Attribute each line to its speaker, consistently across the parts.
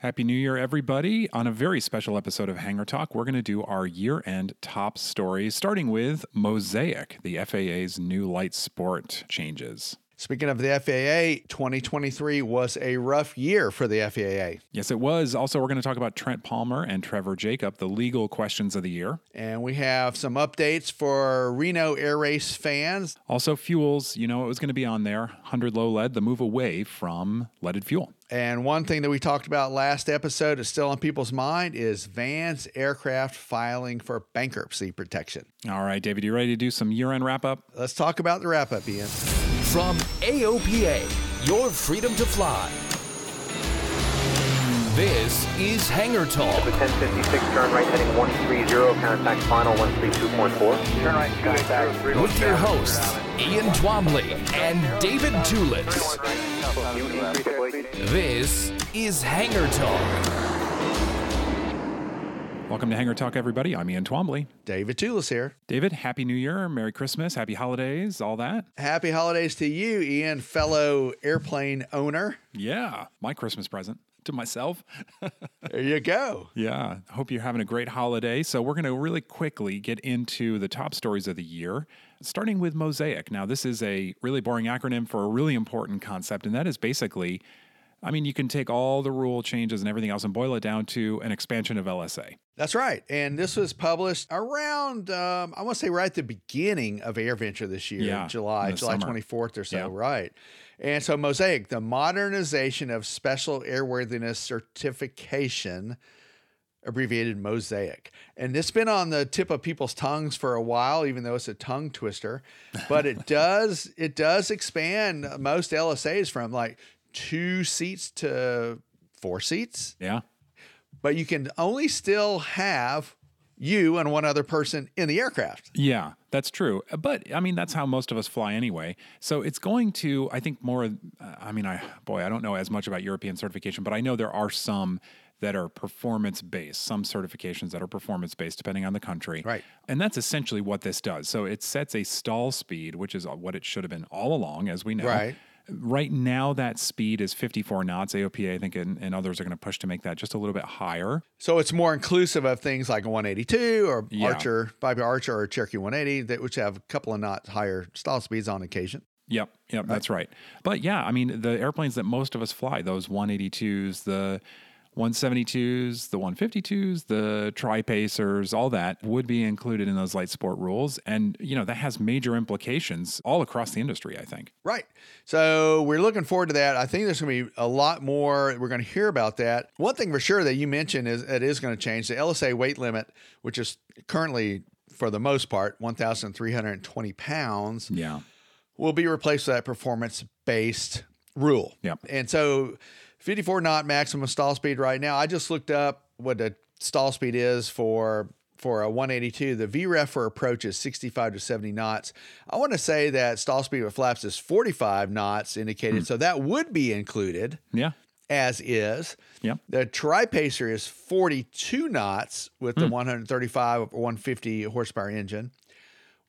Speaker 1: Happy New Year, everybody. On a very special episode of Hangar Talk, we're going to do our year end top stories, starting with Mosaic, the FAA's new light sport changes.
Speaker 2: Speaking of the FAA, 2023 was a rough year for the FAA.
Speaker 1: Yes, it was. Also, we're going to talk about Trent Palmer and Trevor Jacob, the legal questions of the year.
Speaker 2: And we have some updates for Reno Air Race fans.
Speaker 1: Also, fuels. You know, it was going to be on there 100 low lead, the move away from leaded fuel.
Speaker 2: And one thing that we talked about last episode is still on people's mind is Vans Aircraft filing for bankruptcy protection.
Speaker 1: All right, David, you ready to do some year end wrap up?
Speaker 2: Let's talk about the wrap up, Ian.
Speaker 3: From AOPA, your freedom to fly. This is Hangar Talk.
Speaker 4: 1056, turn right heading 130, contact final 132.4. Turn right, contact
Speaker 3: With your hosts, Ian Twombly and David Tulis. This is Hangar Talk.
Speaker 1: Welcome to Hangar Talk, everybody. I'm Ian Twombly.
Speaker 2: David Tulis here.
Speaker 1: David, Happy New Year, Merry Christmas, Happy Holidays, all that.
Speaker 2: Happy holidays to you, Ian, fellow airplane owner.
Speaker 1: Yeah, my Christmas present to myself.
Speaker 2: There you go.
Speaker 1: Yeah, hope you're having a great holiday. So, we're going to really quickly get into the top stories of the year, starting with Mosaic. Now, this is a really boring acronym for a really important concept, and that is basically, I mean, you can take all the rule changes and everything else and boil it down to an expansion of LSA.
Speaker 2: That's right. And this was published around, um, I want to say right at the beginning of AirVenture this year,
Speaker 1: Yeah,
Speaker 2: July, July
Speaker 1: summer.
Speaker 2: 24th or so,
Speaker 1: Yeah.
Speaker 2: right. And so Mosaic, the modernization of special airworthiness certification, abbreviated Mosaic. And it's been on the tip of people's tongues for a while, even though it's a tongue twister. But it does it does expand most LSAs from like two seats to four seats
Speaker 1: Yeah.
Speaker 2: but you can only still have you and one other person in the aircraft.
Speaker 1: Yeah, that's true. But I mean, that's how most of us fly anyway. So it's going to, I think, more. uh, I mean, I boy, I don't know as much about European certification, but I know there are some that are performance based, some certifications that are performance based, depending on the country.
Speaker 2: Right.
Speaker 1: And that's essentially what this does. So it sets a stall speed, which is what it should have been all along, as we know.
Speaker 2: Right.
Speaker 1: Right now, that speed is 54 knots. AOPA, I think, and, and others are going to push to make that just a little bit higher.
Speaker 2: So it's more inclusive of things like a 182 or
Speaker 1: Yeah.
Speaker 2: Archer, Piper Archer or Cherokee 180, that which have a couple of knots higher stall speeds on occasion.
Speaker 1: Yep, yep, uh, that's right. But yeah, I mean, the airplanes that most of us fly, those 182s, the 172s, the 152s, the tri pacers, all that would be included in those light sport rules. And, you know, that has major implications all across the industry, I think.
Speaker 2: Right. So we're looking forward to that. I think there's going to be a lot more. We're going to hear about that. One thing for sure that you mentioned is it is going to change the LSA weight limit, which is currently, for the most part, 1,320 pounds.
Speaker 1: Yeah.
Speaker 2: will be replaced with that performance based rule.
Speaker 1: Yep.
Speaker 2: And so 54 knot maximum stall speed right now. I just looked up what the stall speed is for for a 182. The VREF for approach is 65 to 70 knots. I want to say that stall speed with flaps is 45 knots indicated. Hmm. So that would be included
Speaker 1: Yeah.
Speaker 2: as is.
Speaker 1: Yep.
Speaker 2: The tri-pacer is 42 knots with the hmm. 135 or 150 horsepower engine.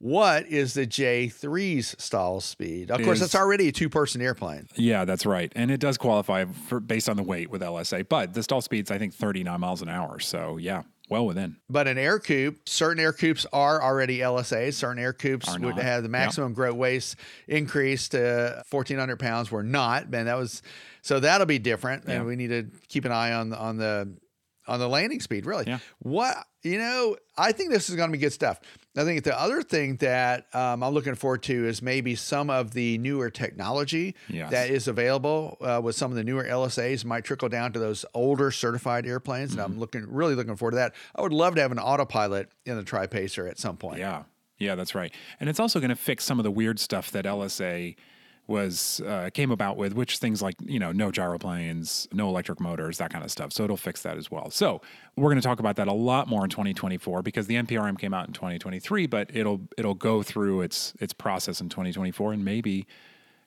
Speaker 2: What is the J3's stall speed? Of course,
Speaker 1: Is-
Speaker 2: that's already a two-person airplane.
Speaker 1: Yeah, that's right. And it does qualify for based on the weight with LSA, but the stall speed's, I think, 39 miles an hour. So yeah, well within.
Speaker 2: But an Ercoupe, certain Ercoupes are already LSA. Certain
Speaker 1: Ercoupes
Speaker 2: would have the maximum gross weight increase to 1,400 pounds. Were not, man. That was so that'll be different, and we need to keep an eye on on the on the landing speed. Really,
Speaker 1: Yeah.
Speaker 2: what you know, I think this is going to be good stuff. I think the other thing that um, I'm looking forward to is maybe some of the newer technology
Speaker 1: Yes.
Speaker 2: that is available uh, with some of the newer LSAs might trickle down to those older certified airplanes, and I'm looking really looking forward to that. I would love to have an autopilot in the Tri Pacer at some point.
Speaker 1: Yeah, yeah, that's right. And it's also going to fix some of the weird stuff that LSA was uh, came about with, which things like you know no gyroplanes, no electric motors, that kind of stuff. So it'll fix that as well. So we're going to talk about that a lot more in 2024 because the NPRM came out in 2023, but it'll it'll go through its its process in 2024 and maybe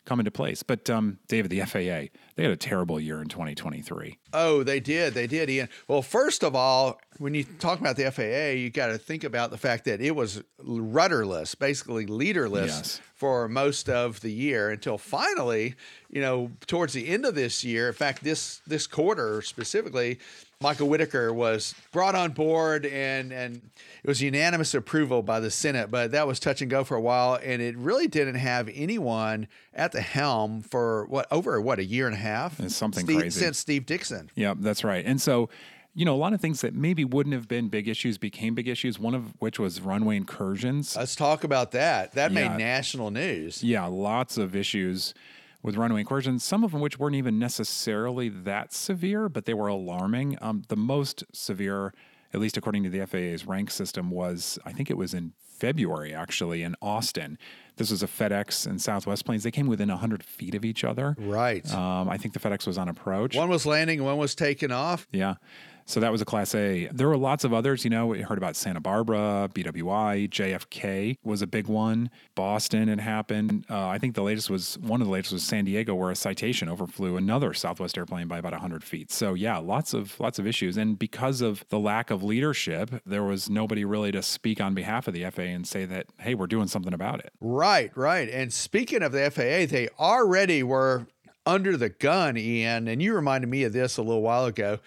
Speaker 1: come into place. But um, David, the FAA, they had a terrible year in 2023.
Speaker 2: Oh, they did. They did, Ian. Well, first of all, when you talk about the FAA, you got to think about the fact that it was rudderless, basically leaderless
Speaker 1: Yes.
Speaker 2: For most of the year until finally, you know, towards the end of this year. In fact, this this quarter specifically, Michael Whitaker was brought on board and and it was unanimous approval by the Senate, but that was touch and go for a while and it really didn't have anyone at the helm for what over what a year and a half.
Speaker 1: It's something
Speaker 2: Steve-
Speaker 1: crazy.
Speaker 2: since Steve Dickson.
Speaker 1: Yeah, that's right. And so, you know, a lot of things that maybe wouldn't have been big issues became big issues. One of which was runway incursions.
Speaker 2: Let's talk about that. That
Speaker 1: Yeah.
Speaker 2: made national news.
Speaker 1: yeah, lots of issues with runway incursions, some of them which weren't even necessarily that severe, but they were alarming. Um, the most severe, at least according to the FAA's rank system, was I think it was in February actually in Austin. This was a FedEx and Southwest planes. They came within 100 feet of each other.
Speaker 2: Right.
Speaker 1: Um, I think the FedEx was on approach.
Speaker 2: One was landing, one was taking off.
Speaker 1: Yeah. So that was a Class A. There were lots of others. You know, we heard about Santa Barbara, BWI, JFK was a big one. Boston had happened. Uh, I think the latest was one of the latest was San Diego, where a citation overflew another Southwest airplane by about 100 feet. So yeah, lots of lots of issues. And because of the lack of leadership, there was nobody really to speak on behalf of the FAA and say that hey, we're doing something about it.
Speaker 2: Right, right. And speaking of the FAA, they already were under the gun, Ian. And you reminded me of this a little while ago.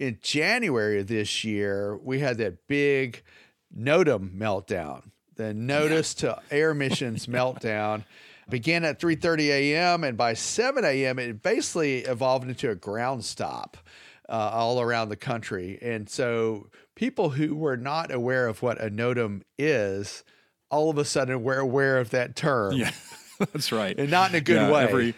Speaker 2: In January of this year, we had that big NOTAM meltdown, the Notice to Air Missions meltdown. Began at 3:30 a.m. and by 7 a.m. it basically evolved into a ground stop uh, all around the country. And so people who were not aware of what a NOTAM is, all of a sudden were aware of that term.
Speaker 1: Yeah, that's right.
Speaker 2: And not in a good way.
Speaker 1: Every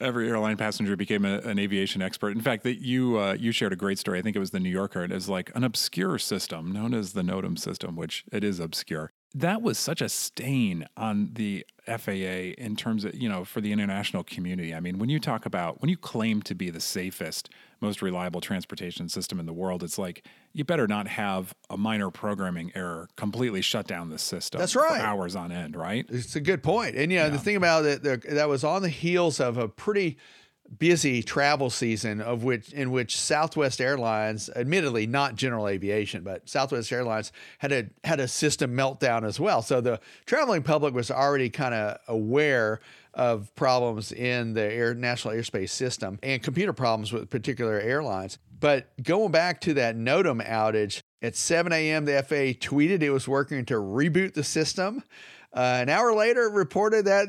Speaker 1: every airline passenger became a, an aviation expert. In fact, that you uh, you shared a great story. I think it was the New Yorker. It is like an obscure system known as the NOTAM system, which it is obscure. That was such a stain on the FAA in terms of you know for the international community. I mean, when you talk about when you claim to be the safest, most reliable transportation system in the world, it's like you better not have a minor programming error completely shut down the system.
Speaker 2: That's
Speaker 1: for
Speaker 2: right.
Speaker 1: hours on end, right?
Speaker 2: It's a good point. And you know, the thing about it that was on the heels of a pretty busy travel season of which in which Southwest Airlines, admittedly not general aviation, but Southwest Airlines had a had a system meltdown as well. So the traveling public was already kind of aware of problems in the air national airspace system and computer problems with particular airlines. But going back to that NOTAM outage, at 7 a.m., the FAA tweeted it was working to reboot the system. Uh, an hour later, reported that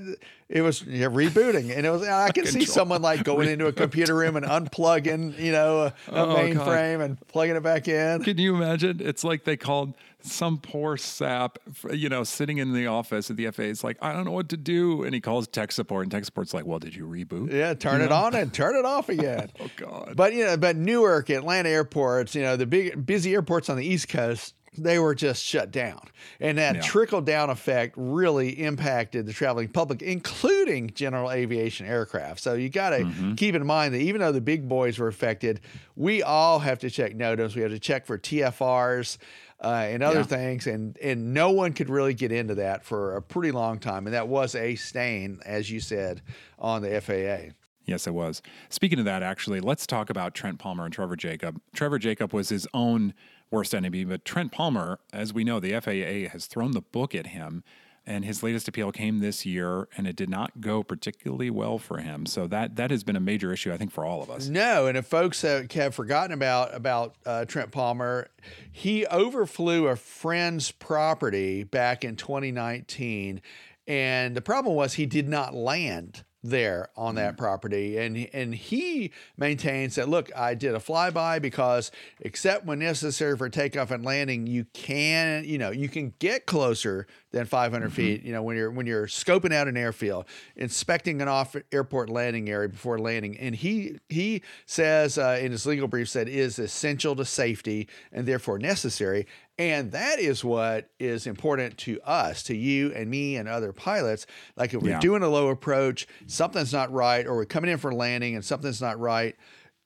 Speaker 2: it was yeah, rebooting, and it was. I can see someone like going into a computer room and unplugging, you know, a, a
Speaker 1: Oh,
Speaker 2: mainframe and plugging it back in.
Speaker 1: Can you imagine? It's like they called some poor sap, you know, sitting in the office at the FAA. It's like, I don't know what to do. And he calls tech support, and tech support's like, Well, did you reboot?
Speaker 2: Yeah, turn it on and turn it off again.
Speaker 1: Oh, God.
Speaker 2: But you know, but Newark, Atlanta airports, you know, the big busy airports on the East Coast, they were just shut down. And that
Speaker 1: Yeah.
Speaker 2: trickle down effect really impacted the traveling public, including general aviation aircraft. So you got to
Speaker 1: Mm-hmm.
Speaker 2: keep in mind that even though the big boys were affected, we all have to check NOTAMs. We have to check for TFRs. Uh, and other
Speaker 1: Yeah.
Speaker 2: things, and and no one could really get into that for a pretty long time, and that was a stain, as you said, on the FAA.
Speaker 1: Yes, it was. Speaking of that, actually, let's talk about Trent Palmer and Trevor Jacob. Trevor Jacob was his own worst enemy, but Trent Palmer, as we know, the FAA has thrown the book at him, and his latest appeal came this year, and it did not go particularly well for him. So that that has been a major issue, I think, for all of us.
Speaker 2: No, and if folks have, forgotten about about uh, Trent Palmer, he overflew a friend's property back in 2019, and the problem was he did not land there on that property. And and he maintains that look I did a flyby because except when necessary for takeoff and landing you can you know you can get closer than 500 feet you know when you're when you're scoping out an airfield inspecting an off airport landing area before landing. And he he says uh, in his legal brief said is essential to safety and therefore necessary and that is what is important to us, to you and me and other pilots. Like if we're
Speaker 1: Yeah.
Speaker 2: doing a low approach, something's not right, or we're coming in for landing and something's not right.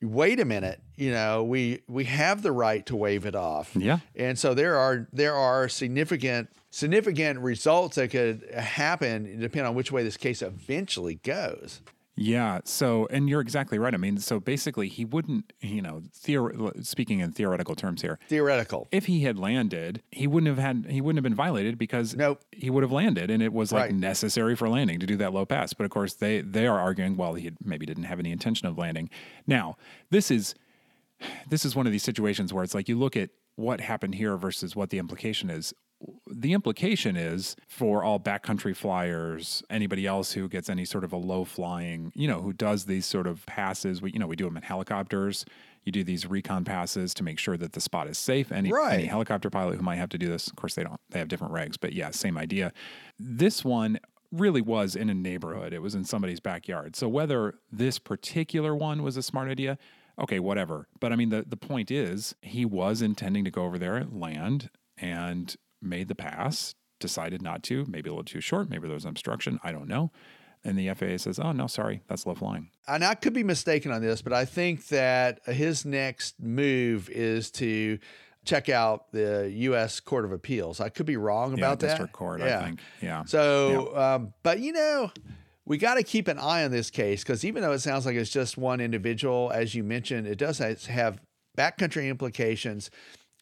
Speaker 2: Wait a minute, you know, we we have the right to wave it off.
Speaker 1: Yeah.
Speaker 2: And so there are there are significant significant results that could happen depending on which way this case eventually goes.
Speaker 1: Yeah. So, and you're exactly right. I mean, so basically, he wouldn't, you know, theor- speaking in theoretical terms here,
Speaker 2: Theoretical.
Speaker 1: if he had landed, he wouldn't have had, he wouldn't have been violated because
Speaker 2: Nope.
Speaker 1: he would have landed, and it was like
Speaker 2: Right.
Speaker 1: necessary for landing to do that low pass. But of course, they they are arguing, well, he maybe didn't have any intention of landing. Now, this is this is one of these situations where it's like you look at what happened here versus what the implication is. The implication is for all backcountry flyers, anybody else who gets any sort of a low flying, you know, who does these sort of passes. We, you know, we do them in helicopters. You do these recon passes to make sure that the spot is safe. Any,
Speaker 2: Right.
Speaker 1: any helicopter pilot who might have to do this, of course, they don't. They have different regs, but yeah, same idea. This one really was in a neighborhood. It was in somebody's backyard. So whether this particular one was a smart idea, okay, whatever. But I mean, the the point is, he was intending to go over there, land, and made the pass. Decided not to. Maybe a little too short. Maybe there was an obstruction. I don't know. And the FAA says, "Oh no, sorry, that's low flying."
Speaker 2: and I could be mistaken on this, but I think that his next move is to check out the U.S. Court of Appeals. I could be wrong
Speaker 1: Yeah,
Speaker 2: about that.
Speaker 1: district court, I think. Yeah.
Speaker 2: So, um, but you know, we got to keep an eye on this case because even though it sounds like it's just one individual, as you mentioned, it does have backcountry implications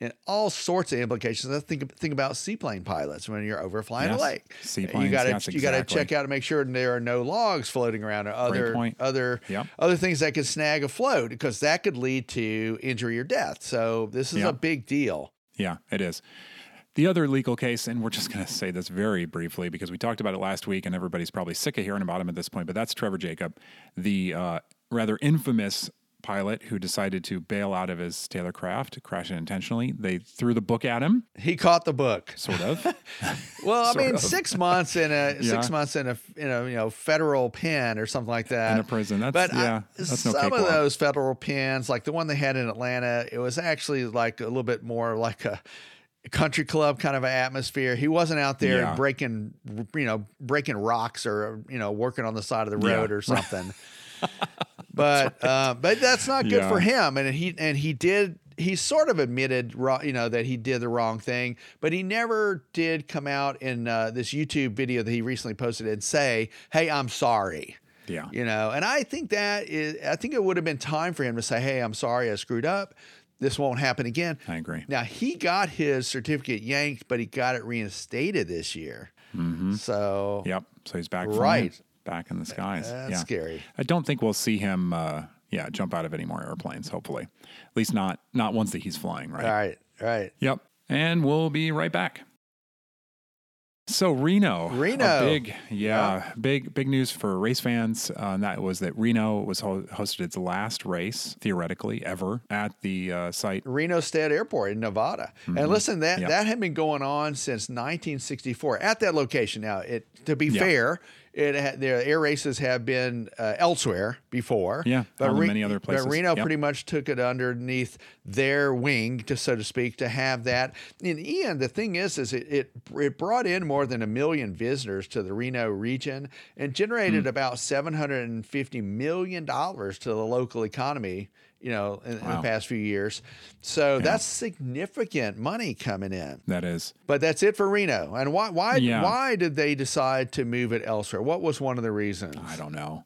Speaker 2: and all sorts of implications. I think think about seaplane pilots when you're overflying
Speaker 1: Yes.
Speaker 2: a lake.
Speaker 1: Seaplanes,
Speaker 2: you got to
Speaker 1: yes,
Speaker 2: you got to check out to make sure there are no logs floating around or other other
Speaker 1: Yep.
Speaker 2: other things that could snag a float because that could lead to injury or death. So this is a big deal.
Speaker 1: Yeah, it is. The other legal case, and we're just going to say this very briefly because we talked about it last week, and everybody's probably sick of hearing about him at this point. But that's Trevor Jacob, the uh, rather infamous pilot who decided to bail out of his Taylorcraft, crash it intentionally. They threw the book at him,
Speaker 2: He caught the book.
Speaker 1: sort of.
Speaker 2: Well, I mean,
Speaker 1: of.
Speaker 2: six months in a
Speaker 1: Yeah.
Speaker 2: six months in a in a you know federal pen or something like that.
Speaker 1: In a prison. That's-
Speaker 2: but I-
Speaker 1: yeah, that's no
Speaker 2: some of those federal pens, like the one they had in Atlanta, it was actually like a little bit more like a country club kind of an atmosphere. He wasn't out there
Speaker 1: Yeah.
Speaker 2: breaking you know breaking rocks or you know working on the side of the
Speaker 1: Yeah.
Speaker 2: road or something. But uh, but that's not good
Speaker 1: Yeah.
Speaker 2: for him. And he and he did. He sort of admitted, you know, that he did the wrong thing, but he never did come out in uh, this YouTube video that he recently posted and say, "Hey, I'm sorry."
Speaker 1: Yeah.
Speaker 2: You know, and I think that is, I think it would have been time for him to say, "Hey, I'm sorry, I screwed up. This won't happen again."
Speaker 1: I agree.
Speaker 2: Now he got his certificate yanked, but he got it reinstated this year. So
Speaker 1: Yep. So he's back.
Speaker 2: Right.
Speaker 1: Back in the skies.
Speaker 2: that's
Speaker 1: yeah.
Speaker 2: scary.
Speaker 1: I don't think we'll see him. Uh, yeah, jump out of any more airplanes. Hopefully, at least not not ones that he's flying. Right.
Speaker 2: All right, all right.
Speaker 1: Yep. And we'll be right back. So Reno,
Speaker 2: Reno.
Speaker 1: big, yeah, big, big news for race fans. Uh, and that was that Reno was ho- hosted its last race theoretically ever at the uh, site.
Speaker 2: Reno Stead Airport in Nevada. And listen, that
Speaker 1: Mm-hmm. Yep.
Speaker 2: that had been going on since 1964 at that location. Now, it to be
Speaker 1: Yeah.
Speaker 2: fair, it their air races have been uh, elsewhere before.
Speaker 1: Yeah,
Speaker 2: but
Speaker 1: in many other places.
Speaker 2: But Reno
Speaker 1: Yep.
Speaker 2: pretty much took it underneath their wing, to so to speak, to have that. And Ian, the thing is, is it it, it brought in more than a million visitors to the Reno region and generated
Speaker 1: Hmm.
Speaker 2: about 750 million dollars to the local economy. You know, in, in the past few years. So that's significant money coming in.
Speaker 1: That is,
Speaker 2: But that's it for Reno. And why why
Speaker 1: Yeah.
Speaker 2: why did they decide to move it elsewhere? What was one of the reasons?
Speaker 1: I don't know.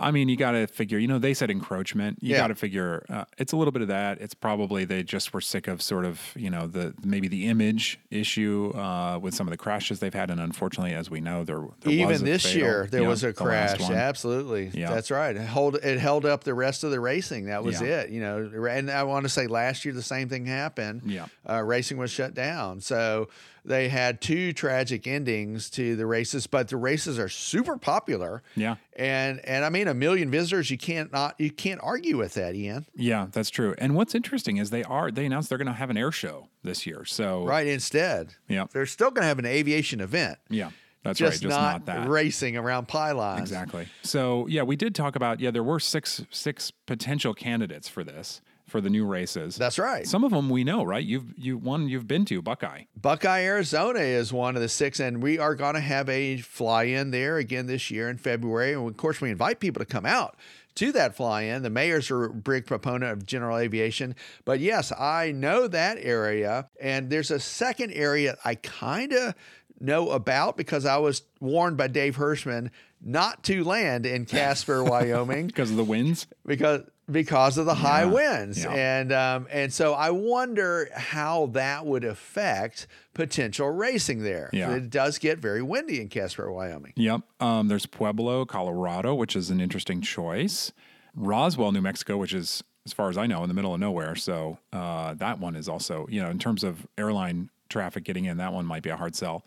Speaker 1: I mean, you got to figure, you know, they said encroachment. You
Speaker 2: Yeah.
Speaker 1: got to figure uh, it's a little bit of that. It's probably they just were sick of sort of, you know, the maybe the image issue uh, with some of the crashes they've had. And unfortunately, as we know, there, there was
Speaker 2: Even this
Speaker 1: fatal-
Speaker 2: year, there
Speaker 1: yeah,
Speaker 2: was a crash. Absolutely,
Speaker 1: Yeah.
Speaker 2: that's right. It hold it held up the rest of the racing. That was
Speaker 1: Yeah.
Speaker 2: it. You know, and I want to say last year the same thing happened.
Speaker 1: Yeah.
Speaker 2: uh, racing was shut down. So they had two tragic endings to the races, but the races are super popular.
Speaker 1: Yeah.
Speaker 2: And and I mean a million visitors, you can't not you can't argue with that, Ian.
Speaker 1: Yeah, that's true. And what's interesting is they are they announced they're going to have an air show this year. So
Speaker 2: Right. Instead,
Speaker 1: Yeah.
Speaker 2: they're still going to have an aviation event,
Speaker 1: Yeah. That's
Speaker 2: just,
Speaker 1: right. Just
Speaker 2: not,
Speaker 1: not, that.
Speaker 2: racing around pylons.
Speaker 1: Exactly. So yeah, we did talk about yeah, there were six six potential candidates for this for the new races.
Speaker 2: That's right.
Speaker 1: Some of them we know, right? You've you one you've been to Buckeye.
Speaker 2: Buckeye, Arizona is one of the six, and we are going to have a fly in there again this year in February. And of course, we invite people to come out to that fly in. The mayor's a big proponent of general aviation. But yes, I know that area. And there's a second area I kind of know about because I was warned by Dave Hirschman not to land in Casper, Wyoming
Speaker 1: Because of the winds.
Speaker 2: because because of the high
Speaker 1: Yeah,
Speaker 2: winds
Speaker 1: yeah.
Speaker 2: and um, and so I wonder how that would affect potential racing there.
Speaker 1: Yeah.
Speaker 2: It does get very windy in Casper, Wyoming.
Speaker 1: Yep. Um, there's Pueblo, Colorado, which is an interesting choice. Roswell, New Mexico, which is, as far as I know, in the middle of nowhere. So uh, that one is also, you know, in terms of airline traffic getting in, that one might be a hard sell.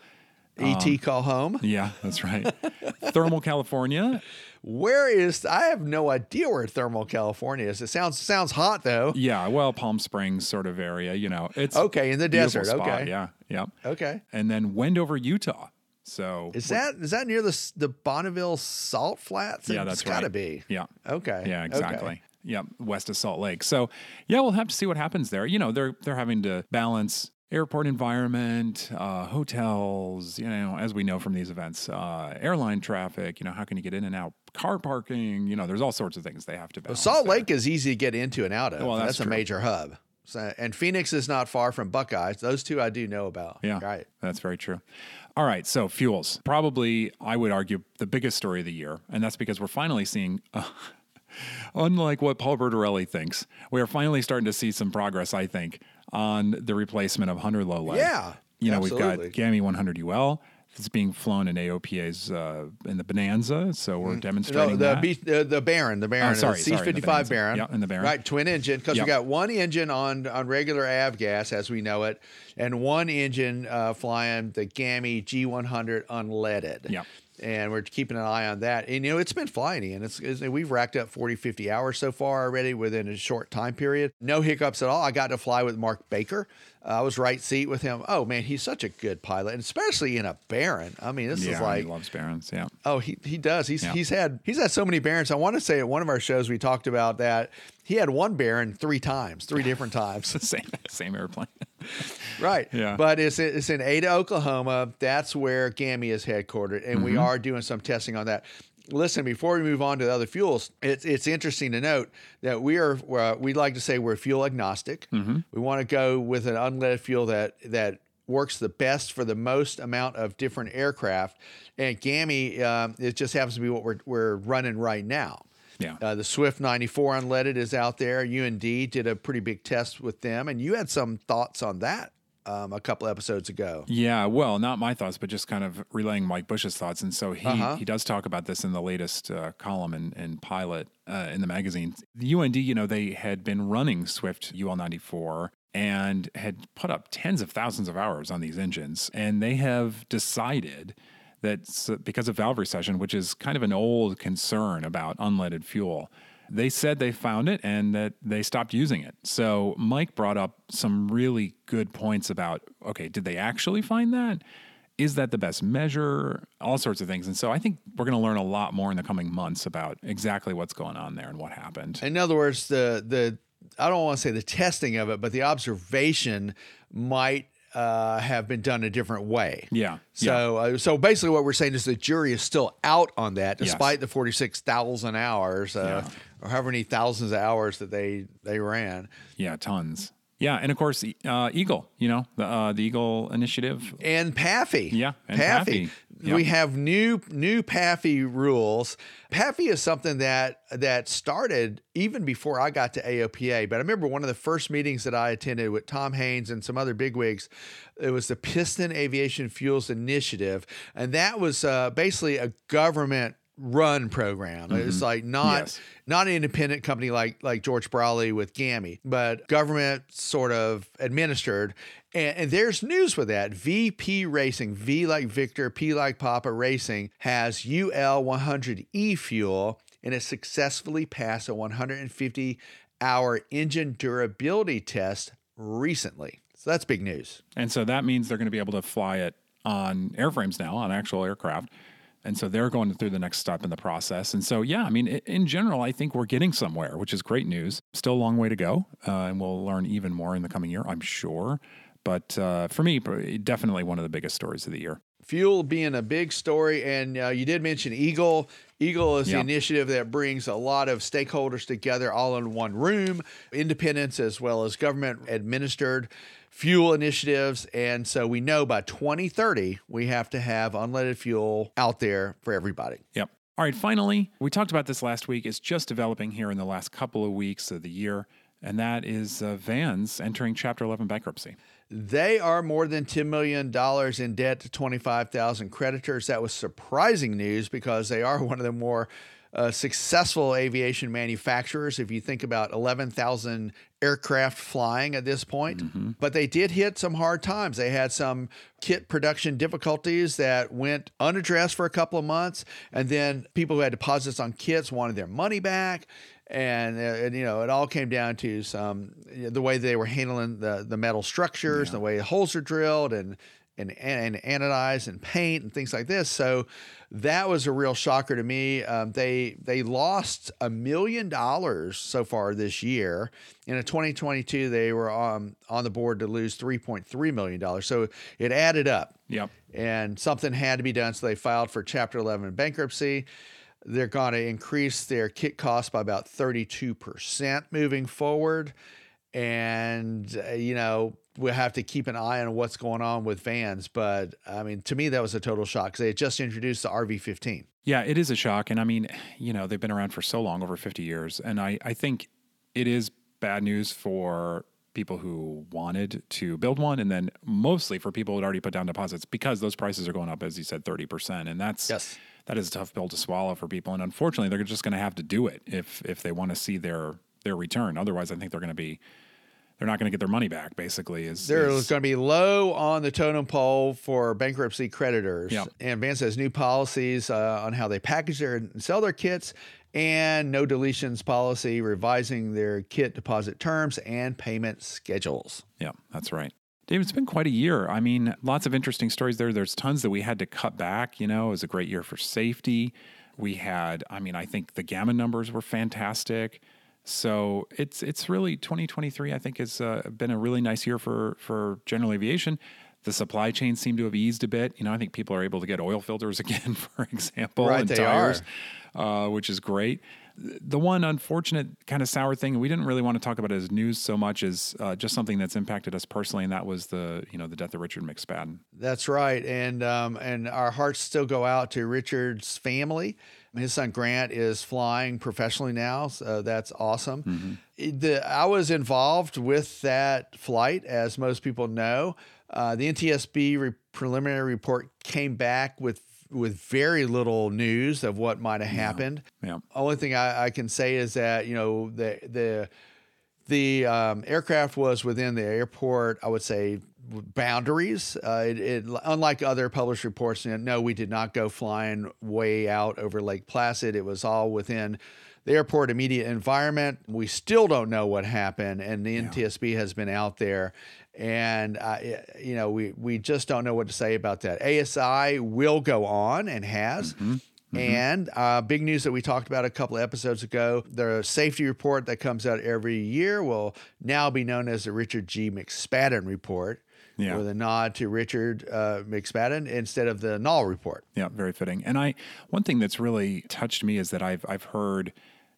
Speaker 2: ET E call home.
Speaker 1: Yeah, that's right. Thermal, California.
Speaker 2: Where is I have no idea where thermal California is. It sounds sounds hot though.
Speaker 1: Yeah, well, Palm Springs sort of area. You know, it's
Speaker 2: Okay, in the desert.
Speaker 1: spot,
Speaker 2: Okay.
Speaker 1: Yeah, yep.
Speaker 2: Okay.
Speaker 1: And then Wendover, Utah. So
Speaker 2: Is that is that near the the Bonneville Salt Flats?
Speaker 1: yeah,
Speaker 2: it's
Speaker 1: that's
Speaker 2: got to be.
Speaker 1: Yeah.
Speaker 2: Okay.
Speaker 1: Yeah,
Speaker 2: Okay.
Speaker 1: exactly. Yeah, west of Salt Lake. So, yeah, we'll have to see what happens there. You know, they're they're having to balance airport environment, uh, hotels. You know, as we know from these events, uh, airline traffic. You know, how can you get in and out? Car parking. You know, there's all sorts of things they have to balance.
Speaker 2: Salt
Speaker 1: there.
Speaker 2: Lake is easy to get into and out of.
Speaker 1: Well, that's
Speaker 2: that's, a major hub. So, and Phoenix is not far from Buckeyes. Those two I do know about.
Speaker 1: Yeah,
Speaker 2: Right.
Speaker 1: That's very true. All right, so fuels probably I would argue the biggest story of the year, and that's because we're finally seeing. Uh, Unlike what Paul Bertorelli thinks, we are finally starting to see some progress. I think on the replacement of 100 low lead.
Speaker 2: Yeah,
Speaker 1: you know
Speaker 2: absolutely.
Speaker 1: we've got GAMI 100 UL. It's being flown in AOPA's uh, in the Bonanza, so we're
Speaker 2: No,
Speaker 1: demonstrating
Speaker 2: the
Speaker 1: that.
Speaker 2: B, the, the Baron, the Baron,
Speaker 1: Oh, sorry,
Speaker 2: the C55 Baron.
Speaker 1: yeah, and the Baron.
Speaker 2: Right, twin engine, because
Speaker 1: Yep.
Speaker 2: we got one engine on on regular avgas as we know it, and one engine uh, flying the GAMI G100 unleaded.
Speaker 1: Yep.
Speaker 2: And we're keeping an eye on that. And, you know, it's been flying, and It's, it's, we've racked up 40, 50 hours so far already within a short time period. No hiccups at all. I got to fly with Mark Baker. Uh, I was right seat with him. Oh, man, he's such a good pilot, and especially in a Baron. I mean, this
Speaker 1: yeah,
Speaker 2: is like
Speaker 1: he loves Barons. Yeah,
Speaker 2: Oh, he he does. He's
Speaker 1: Yeah.
Speaker 2: he's had he's had so many barons. I want to say at one of our shows we talked about that he had one baron three times, three different times.
Speaker 1: same same airplane.
Speaker 2: right.
Speaker 1: Yeah.
Speaker 2: But it's it's in Ada, Oklahoma. That's where GAMI is headquartered, and
Speaker 1: Mm-hmm.
Speaker 2: we are doing some testing on that. Listen, before we move on to the other fuels, it's it's interesting to note that we are uh, we like to say we're fuel agnostic.
Speaker 1: Mm-hmm.
Speaker 2: We want to go with an unleaded fuel that that works the best for the most amount of different aircraft. And GAMI, um, it just happens to be what we're we're running right now.
Speaker 1: Yeah.
Speaker 2: Uh, the Swift 94 unleaded is out there. UND did a pretty big test with them, and you had some thoughts on that um, a couple episodes ago.
Speaker 1: Yeah, well, not my thoughts, but just kind of relaying Mike Bush's thoughts. And so he
Speaker 2: Uh-huh.
Speaker 1: he does talk about this in the latest uh, column in, in Pilot uh, in the magazine. The UND, you know, they had been running Swift UL ninety four and had put up tens of thousands of hours on these engines, and they have decided that s- uh, because of valve recession, which is kind of an old concern about unleaded fuel. They said they found it and that they stopped using it. So Mike brought up some really good points about okay, did they actually find that? Is that the best measure? All sorts of things. And so I think we're going to learn a lot more in the coming months about exactly what's going on there and what happened.
Speaker 2: In other words, the the I don't want to say the testing of it, but the observation might uh, have been done a different way.
Speaker 1: Yeah.
Speaker 2: So, uh, so basically, what we're saying is the jury is still out on that,
Speaker 1: Yes.
Speaker 2: despite the forty-six thousand hours, uh, or however many thousands of hours that they they ran.
Speaker 1: yeah, tons. Yeah, and of course, uh, Eagle. You know the uh, the Eagle initiative.
Speaker 2: and PAFI.
Speaker 1: Yeah, and
Speaker 2: PAFI.
Speaker 1: PAFI. Yep.
Speaker 2: We have new new PAFI rules. PAFI is something that that started even before I got to AOPA. But I remember one of the first meetings that I attended with Tom Haynes and some other bigwigs. It was the Piston Aviation Fuels Initiative, and that was uh, basically a government run program. It's mm-hmm. like not
Speaker 1: Yes.
Speaker 2: not an independent company like like George Braly with GAMI, but government sort of administered. And, and there's news with that. VP Racing, V like Victor, P like Papa Racing has UL 100E fuel, and it successfully passed a 150 hour engine durability test recently. So that's big news.
Speaker 1: And so that means they're going to be able to fly it on airframes now, on actual aircraft. And so they're going through the next step in the process. And so, yeah, I mean, in general, I think we're getting somewhere, which is great news. Still a long way to go. Uh, and we'll learn even more in the coming year, I'm sure. But uh, for me, definitely one of the biggest stories of the year.
Speaker 2: fuel being a big story and uh, you did mention eagle eagle is the initiative that brings a lot of stakeholders together all in one room independents as well as government administered fuel initiatives and so we know by 2030 we have to have unleaded fuel out there for everybody
Speaker 1: Yep. All right, finally, we talked about this last week. It's just developing here in the last couple of weeks of the year. And that is uh, Vans entering Chapter 11 bankruptcy.
Speaker 2: They are more than $10 million in debt to 25,000 creditors. That was surprising news because they are one of the more uh, successful aviation manufacturers. If you think about 11,000 aircraft flying at this point, but they did hit some hard times. They had some kit production difficulties that went unaddressed for a couple of months. And then people who had deposits on kits wanted their money back and, uh, and you know it all came down to some the way they were handling the the metal structures, the way holes are drilled, and and and anodized and paint and things like this. So that was a real shocker to me. Um, they they lost a million dollars so far this year. In 2022, they were on on the board to lose 3.3 million dollars. So it added up
Speaker 1: Yep.
Speaker 2: and something had to be done. So they filed for Chapter 11 bankruptcy. They're going to increase their kit cost by about 32% moving forward. And, uh, you know, we'll have to keep an eye on what's going on with vans. But I mean, to me, that was a total shock because they had just introduced the RV 15.
Speaker 1: Yeah, it is a shock. And I mean, you know, they've been around for so long, over 50 years. And I, I think it is bad news for people who wanted to build one and then mostly for people who had already put down deposits because those prices are going up, as you said, 30%. And that's,
Speaker 2: Yes.
Speaker 1: that is a tough pill to swallow for people. And unfortunately, they're just going to have to do it if, if they want to see their, their return. Otherwise, I think they're going to be, they're not going to get their money back basically is,
Speaker 2: They're going to be low on the totem pole for bankruptcy creditors.
Speaker 1: Yeah.
Speaker 2: And Van's has new policies uh, on how they package their and sell their kits and no deletions policy, revising their kit deposit terms and payment schedules.
Speaker 1: Yeah, that's right. David, it's been quite a year. I mean, lots of interesting stories there. There's tons that we had to cut back. You know, it was a great year for safety. We had, I mean, I think the gamma numbers were fantastic. So it's it's really 2023. I think has uh, been a really nice year for for general aviation. The supply chain seemed to have eased a bit. You know, I think people are able to get oil filters again, for example,
Speaker 2: Right,
Speaker 1: and tires, Uh, which is great. The one unfortunate kind of sour thing we didn't really want to talk about as news so much as uh, just something that's impacted us personally, and that was the you know the death of Richard McSpadden.
Speaker 2: That's right, and um, and our hearts still go out to Richard's family. His son Grant is flying professionally now, so that's awesome. The, I was involved with that flight, as most people know. Uh, the NTSB re- preliminary report came back with with very little news of what might have happened.
Speaker 1: Yeah.
Speaker 2: Only thing I, I can say is that you know the the the um, aircraft was within the airport. I would say boundaries. Uh, it, it unlike other published reports, no, we did not go flying way out over Lake Placid. It was all within the airport immediate environment. We still don't know what happened, and the NTSB has been out there. And uh, you know, we we just don't know what to say about that. ASI will go on and has. And uh, big news that we talked about a couple of episodes ago the safety report that comes out every year will now be known as the Richard G. McSpadden report,
Speaker 1: Yeah.
Speaker 2: with a nod to Richard uh, McSpadden instead of the Nall report.
Speaker 1: Yeah, very fitting. And I one thing that's really touched me is that I've I've heard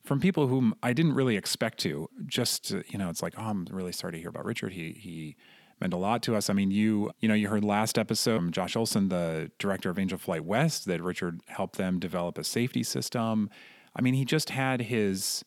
Speaker 1: from people whom I didn't really expect to. Just you know, it's like, oh, I'm really sorry to hear about Richard. He he meant a lot to us. I mean, you you know, you heard last episode from Josh Olson, the director of Angel Flight West, that Richard helped them develop a safety system. I mean, he just had his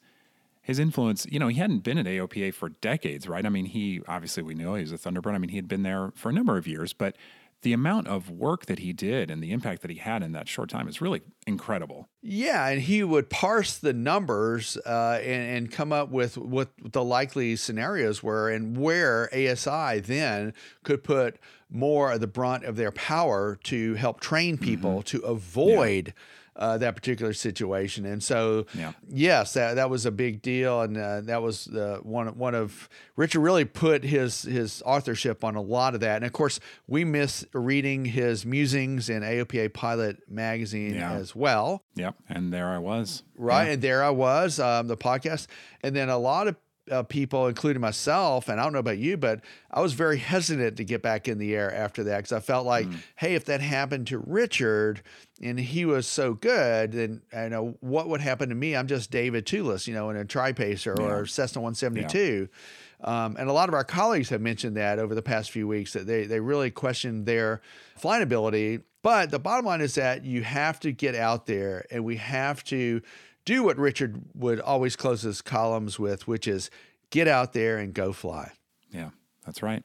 Speaker 1: his influence, you know, he hadn't been at AOPA for decades, right? I mean, he obviously we knew he was a Thunderbird. I mean, he had been there for a number of years, but the amount of work that he did and the impact that he had in that short time is really incredible.
Speaker 2: Yeah, and he would parse the numbers uh, and, and come up with what the likely scenarios were and where ASI then could put more of the brunt of their power to help train people to avoid. Uh, that particular situation, and so
Speaker 1: Yeah.
Speaker 2: yes, that, that was a big deal, and uh, that was uh, one one of Richard really put his his authorship on a lot of that, and of course we miss reading his musings in AOPA Pilot magazine
Speaker 1: Yeah.
Speaker 2: as well
Speaker 1: Yep. And there I was.
Speaker 2: right?
Speaker 1: Yeah.
Speaker 2: And there I was, um, the podcast, and then a lot of uh, people, including myself, and I don't know about you, but I was very hesitant to get back in the air after that because I felt like,
Speaker 1: Hmm.
Speaker 2: hey, if that happened to Richard and he was so good, then I know what would happen to me. I'm just David Tulis, you know, in a Tripacer or Cessna 172. Um, and a lot of our colleagues have mentioned that over the past few weeks that they, they really questioned their flying ability. But the bottom line is that you have to get out there and we have to do what Richard would always close his columns with, which is get out there and go fly.
Speaker 1: Yeah, that's right.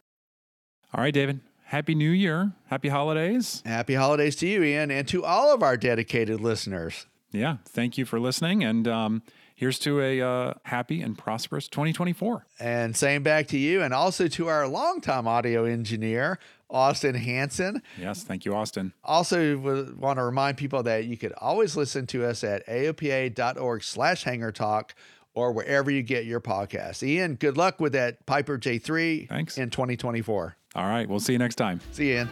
Speaker 1: All right, David. Happy New Year. Happy holidays.
Speaker 2: Happy holidays to you, Ian, and to all of our dedicated listeners.
Speaker 1: Yeah, thank you for listening. And um, here's to a uh, happy and prosperous 2024.
Speaker 2: And same back to you, and also to our longtime audio engineer, Austin Hanson.
Speaker 1: Yes, thank you, Austin.
Speaker 2: Also, want to remind people that you could always listen to us at aopa.org slash hangar talk or wherever you get your podcasts. Ian, good luck with that Piper J3
Speaker 1: Thanks.
Speaker 2: in 2024.
Speaker 1: All right, we'll see you next time.
Speaker 2: See you, Ian.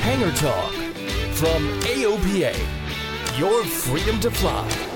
Speaker 3: Hangar Talk from AOPA. Your freedom to fly.